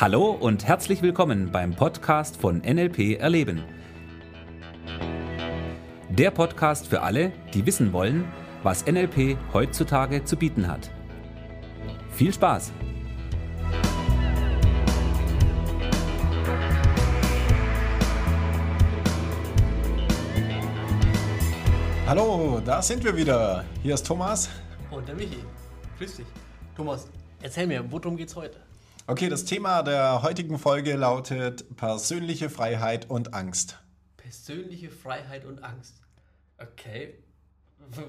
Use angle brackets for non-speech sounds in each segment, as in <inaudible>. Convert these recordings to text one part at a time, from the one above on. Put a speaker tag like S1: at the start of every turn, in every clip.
S1: Hallo und herzlich willkommen beim Podcast von NLP Erleben. Der Podcast für alle, die wissen wollen, was NLP heutzutage zu bieten hat. Viel Spaß!
S2: Hallo, da sind wir wieder. Hier ist Thomas.
S3: Und der Michi. Grüß dich. Thomas, erzähl mir, worum geht's heute?
S2: Okay, das Thema der heutigen Folge lautet persönliche Freiheit und Angst.
S3: Persönliche Freiheit und Angst. Okay.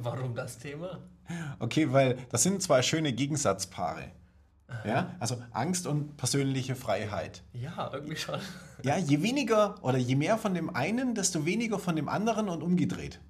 S3: Warum das Thema?
S2: Okay, weil das sind zwei schöne Gegensatzpaare. Ja, also Angst und persönliche Freiheit.
S3: Ja, irgendwie schon. <laughs>
S2: Ja, je weniger oder je mehr von dem einen, desto weniger von dem anderen und umgedreht.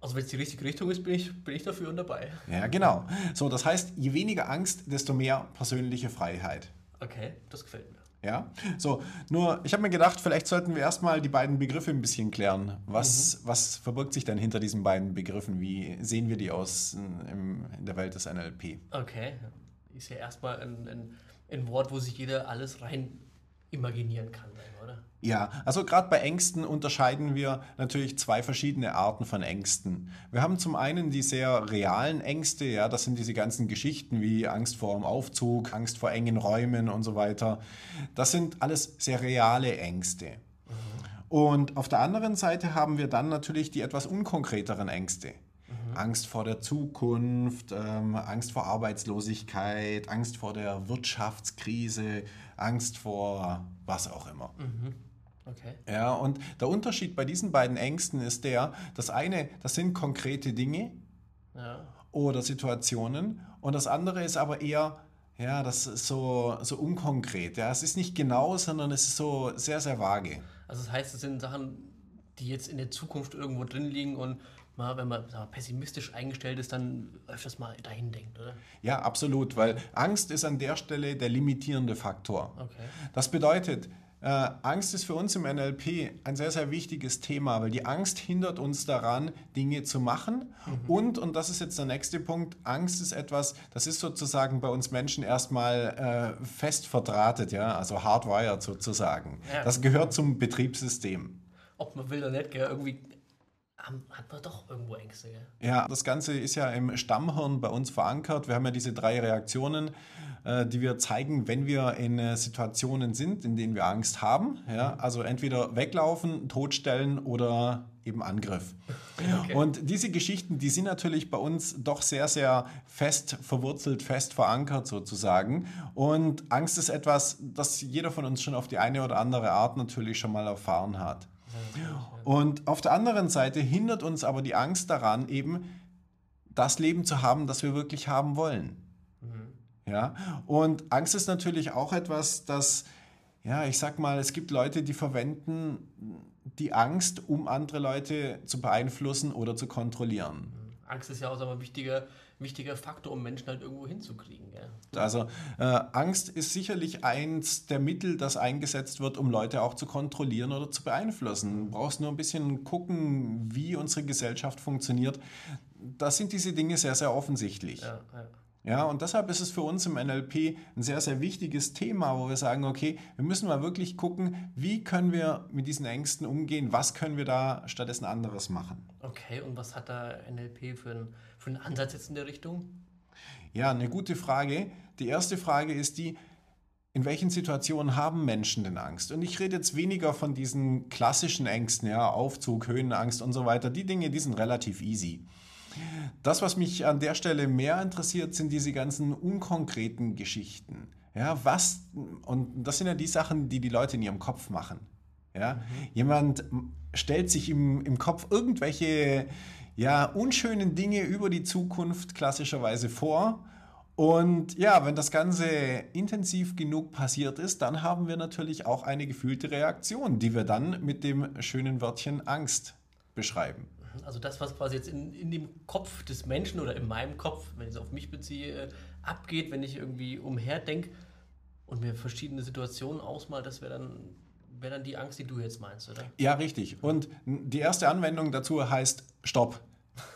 S3: Also wenn es die richtige Richtung ist, bin ich, bin ich dafür und dabei.
S2: Ja, genau. So, das heißt, je weniger Angst, desto mehr persönliche Freiheit.
S3: Okay, das gefällt mir.
S2: Ja, so, nur ich habe mir gedacht, vielleicht sollten wir erstmal die beiden Begriffe ein bisschen klären. Was, mhm. was verbirgt sich denn hinter diesen beiden Begriffen? Wie sehen wir die aus in, in der Welt des NLP?
S3: Okay, ist ja erstmal ein, ein, ein Wort, wo sich jeder alles rein imaginieren kann, oder?
S2: Ja, also gerade bei Ängsten unterscheiden wir natürlich zwei verschiedene Arten von Ängsten. Wir haben zum einen die sehr realen Ängste, ja, das sind diese ganzen Geschichten wie Angst vor dem Aufzug, Angst vor engen Räumen und so weiter. Das sind alles sehr reale Ängste. Mhm. Und auf der anderen Seite haben wir dann natürlich die etwas unkonkreteren Ängste. Angst vor der Zukunft, ähm, Angst vor Arbeitslosigkeit, Angst vor der Wirtschaftskrise, Angst vor was auch immer.
S3: Mhm. Okay.
S2: Ja, und der Unterschied bei diesen beiden Ängsten ist der, das eine, das sind konkrete Dinge ja. oder Situationen und das andere ist aber eher, ja, das ist so, so unkonkret. Ja, es ist nicht genau, sondern es ist so sehr, sehr vage.
S3: Also das heißt, es sind Sachen, die jetzt in der Zukunft irgendwo drin liegen und mal, wenn man mal, pessimistisch eingestellt ist, dann öfters mal dahin denkt, oder?
S2: Ja, absolut, weil Angst ist an der Stelle der limitierende Faktor.
S3: Okay.
S2: Das bedeutet, äh, Angst ist für uns im NLP ein sehr, sehr wichtiges Thema, weil die Angst hindert uns daran, Dinge zu machen. Mhm. Und, und das ist jetzt der nächste Punkt, Angst ist etwas, das ist sozusagen bei uns Menschen erstmal äh, fest verdrahtet, ja, also hardwired sozusagen. Ja. Das gehört zum Betriebssystem.
S3: Ob man will oder nicht, gell, irgendwie hat man doch irgendwo Ängste. Gell?
S2: Ja, das Ganze ist ja im Stammhirn bei uns verankert. Wir haben ja diese drei Reaktionen, äh, die wir zeigen, wenn wir in äh, Situationen sind, in denen wir Angst haben. Ja? Also entweder weglaufen, totstellen oder eben Angriff. <laughs> Okay. Und diese Geschichten, die sind natürlich bei uns doch sehr, sehr fest verwurzelt, fest verankert sozusagen. Und Angst ist etwas, das jeder von uns schon auf die eine oder andere Art natürlich schon mal erfahren hat. Und auf der anderen Seite hindert uns aber die Angst daran, eben das Leben zu haben, das wir wirklich haben wollen. Mhm. Ja? Und Angst ist natürlich auch etwas, das, ja, ich sag mal, es gibt Leute, die verwenden die Angst, um andere Leute zu beeinflussen oder zu kontrollieren.
S3: Mhm. Angst ist ja auch ein wichtiger wichtiger Faktor, um Menschen halt irgendwo hinzukriegen. Gell?
S2: Also äh, Angst ist sicherlich eins der Mittel, das eingesetzt wird, um Leute auch zu kontrollieren oder zu beeinflussen. Du brauchst nur ein bisschen gucken, wie unsere Gesellschaft funktioniert. Da sind diese Dinge sehr, sehr offensichtlich. Ja, ja. Ja, und deshalb ist es für uns im NLP ein sehr, sehr wichtiges Thema, wo wir sagen, okay, wir müssen mal wirklich gucken, wie können wir mit diesen Ängsten umgehen, was können wir da stattdessen anderes machen.
S3: Okay, und was hat da NLP für einen, für einen Ansatz jetzt in der Richtung?
S2: Ja, eine gute Frage. Die erste Frage ist die, in welchen Situationen haben Menschen denn Angst? Und ich rede jetzt weniger von diesen klassischen Ängsten, ja, Aufzug, Höhenangst und so weiter. Die Dinge, die sind relativ easy. Das, was mich an der Stelle mehr interessiert, sind diese ganzen unkonkreten Geschichten. Ja, was, und das sind ja die Sachen, die die Leute in ihrem Kopf machen. Ja, mhm. jemand stellt sich im, im Kopf irgendwelche ja, unschönen Dinge über die Zukunft klassischerweise vor. Und ja, wenn das Ganze intensiv genug passiert ist, dann haben wir natürlich auch eine gefühlte Reaktion, die wir dann mit dem schönen Wörtchen Angst beschreiben.
S3: Also das, was quasi jetzt in, in dem Kopf des Menschen oder in meinem Kopf, wenn ich es auf mich beziehe, äh, abgeht, wenn ich irgendwie umherdenke und mir verschiedene Situationen ausmal, das wäre dann, wär dann die Angst, die du jetzt meinst, oder?
S2: Ja, richtig. Und die erste Anwendung dazu heißt Stopp. <laughs>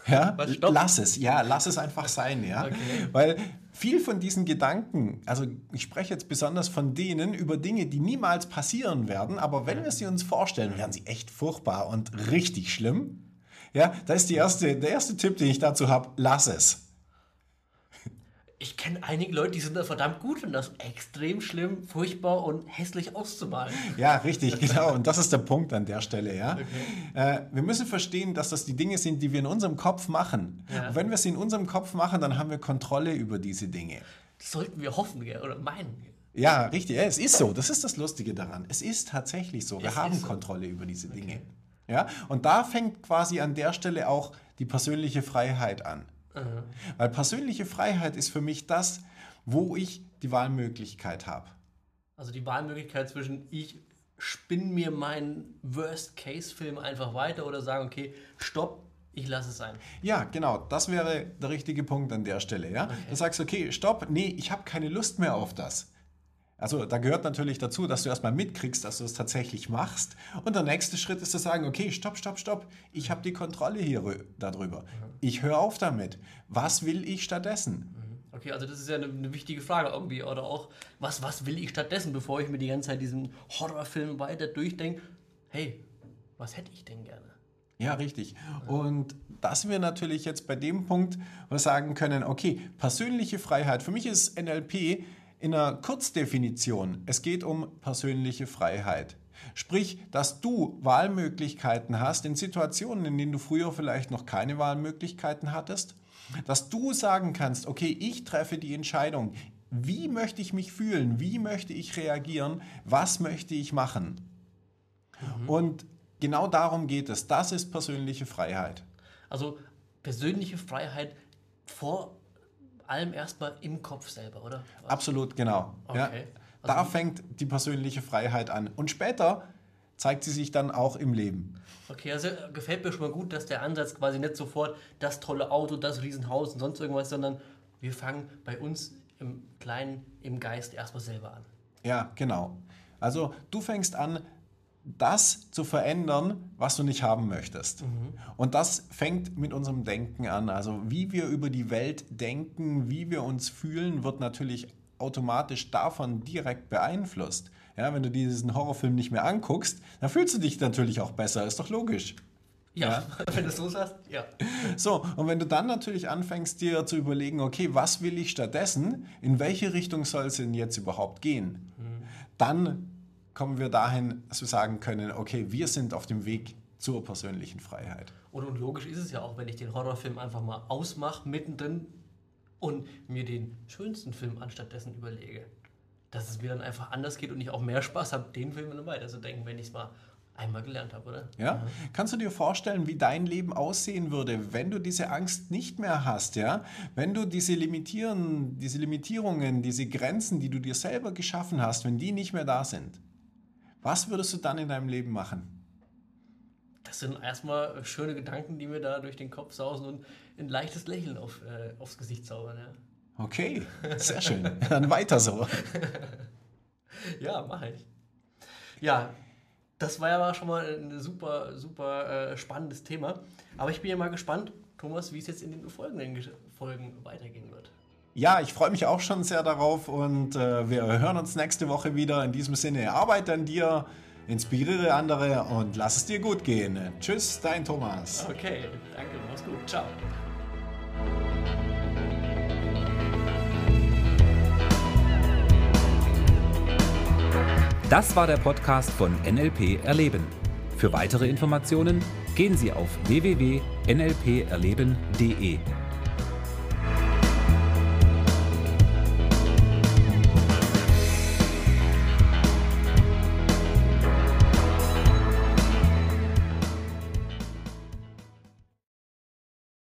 S2: Ja,
S3: Was, stopp?
S2: lass es, ja, lass es einfach sein, ja. <laughs>
S3: Okay.
S2: Weil viel von diesen Gedanken, also ich spreche jetzt besonders von denen über Dinge, die niemals passieren werden, aber wenn wir sie uns vorstellen, werden sie echt furchtbar und richtig schlimm. Ja, da ist die erste, der erste Tipp, den ich dazu habe, lass es.
S3: Ich kenne einige Leute, die sind da verdammt gut und das extrem schlimm, furchtbar und hässlich auszumalen.
S2: Ja, richtig, genau. Und das ist der Punkt an der Stelle, ja. Äh, wir müssen verstehen, dass das die Dinge sind, die wir in unserem Kopf machen.
S3: Ja.
S2: Und wenn wir sie in unserem Kopf machen, dann haben wir Kontrolle über diese Dinge.
S3: Das sollten wir hoffen gell, oder meinen.
S2: Ja, richtig. Ja, es ist so. Das ist das Lustige daran. Es ist tatsächlich so. Wir
S3: Es
S2: haben
S3: so.
S2: Kontrolle über diese Dinge. Ja? Und da fängt quasi an der Stelle auch die persönliche Freiheit an. Weil persönliche Freiheit ist für mich das, wo ich die Wahlmöglichkeit habe.
S3: Also die Wahlmöglichkeit zwischen ich spinne mir meinen Worst-Case-Film einfach weiter oder sagen, okay, stopp, ich lasse es sein.
S2: Ja, genau. Das wäre der richtige Punkt an der Stelle. Ja? Du sagst, okay, stopp, nee, ich habe keine Lust mehr auf das. Also da gehört natürlich dazu, dass du erstmal mitkriegst, dass du es tatsächlich machst. Und der nächste Schritt ist zu sagen, okay, stopp, stopp, stopp. Ich habe die Kontrolle hier rü- darüber. Ich höre auf damit. Was will ich stattdessen?
S3: Okay, also das ist ja eine, eine wichtige Frage irgendwie. Oder auch, was, was will ich stattdessen, bevor ich mir die ganze Zeit diesen Horrorfilm weiter durchdenke? Hey, was hätte ich denn gerne?
S2: Ja, richtig. Und dass wir natürlich jetzt bei dem Punkt wo wir sagen können, okay, persönliche Freiheit. Für mich ist NLP in einer Kurzdefinition. Es geht um persönliche Freiheit. Sprich, dass du Wahlmöglichkeiten hast in Situationen, in denen du früher vielleicht noch keine Wahlmöglichkeiten hattest. Dass du sagen kannst, okay, ich treffe die Entscheidung. Wie möchte ich mich fühlen? Wie möchte ich reagieren? Was möchte ich machen? Und genau darum geht es. Das ist persönliche Freiheit.
S3: Also persönliche Freiheit vor allem erstmal im Kopf selber, oder?
S2: Absolut, genau. Ja.
S3: Okay.
S2: Da
S3: Also-
S2: fängt die persönliche Freiheit an. Und später zeigt sie sich dann auch im Leben.
S3: Okay, also gefällt mir schon mal gut, dass der Ansatz quasi nicht sofort das tolle Auto, das Riesenhaus und sonst irgendwas, sondern wir fangen bei uns im Kleinen, im Geist erstmal selber an.
S2: Ja, genau. Also du fängst an, das zu verändern, was du nicht haben möchtest. Und das fängt mit unserem Denken an. Also wie wir über die Welt denken, wie wir uns fühlen, wird natürlich automatisch davon direkt beeinflusst. Ja, wenn du diesen Horrorfilm nicht mehr anguckst, dann fühlst du dich natürlich auch besser. Ist doch logisch.
S3: Ja, <laughs> wenn du es so sagst, ja.
S2: So, und wenn du dann natürlich anfängst, dir zu überlegen, okay, was will ich stattdessen? In welche Richtung soll es denn jetzt überhaupt gehen? Dann kommen wir dahin, dass wir sagen können, okay, wir sind auf dem Weg zur persönlichen Freiheit.
S3: Und, und logisch ist es ja auch, wenn ich den Horrorfilm einfach mal ausmache, mittendrin und mir den schönsten Film anstattdessen überlege. Dass es mir dann einfach anders geht und ich auch mehr Spaß habe, den Film dann weiterzudenken, wenn ich es mal einmal gelernt habe, oder?
S2: Ja? Kannst du dir vorstellen, wie dein Leben aussehen würde, wenn du diese Angst nicht mehr hast, ja? Wenn du diese Limitieren, diese Limitierungen, diese Grenzen, die du dir selber geschaffen hast, wenn die nicht mehr da sind? Was würdest du dann in deinem Leben machen?
S3: Das sind erstmal schöne Gedanken, die mir da durch den Kopf sausen und ein leichtes Lächeln auf, äh, aufs Gesicht zaubern. Ja,
S2: Okay, <laughs> sehr schön. Dann weiter so. <laughs>
S3: ja mache ich. Ja, das war ja schon mal ein super, super äh, spannendes Thema. Aber ich bin ja mal gespannt, Thomas, wie es jetzt in den folgenden Folgen weitergehen wird.
S2: Ja, ich freue mich auch schon sehr darauf und äh, wir hören uns nächste Woche wieder. In diesem Sinne, arbeite an dir, inspiriere andere und lass es dir gut gehen. Tschüss, dein Thomas.
S3: Okay, danke, mach's gut. Ciao.
S1: Das war der Podcast von NLP Erleben. Für weitere Informationen gehen Sie auf www.nlperleben.de.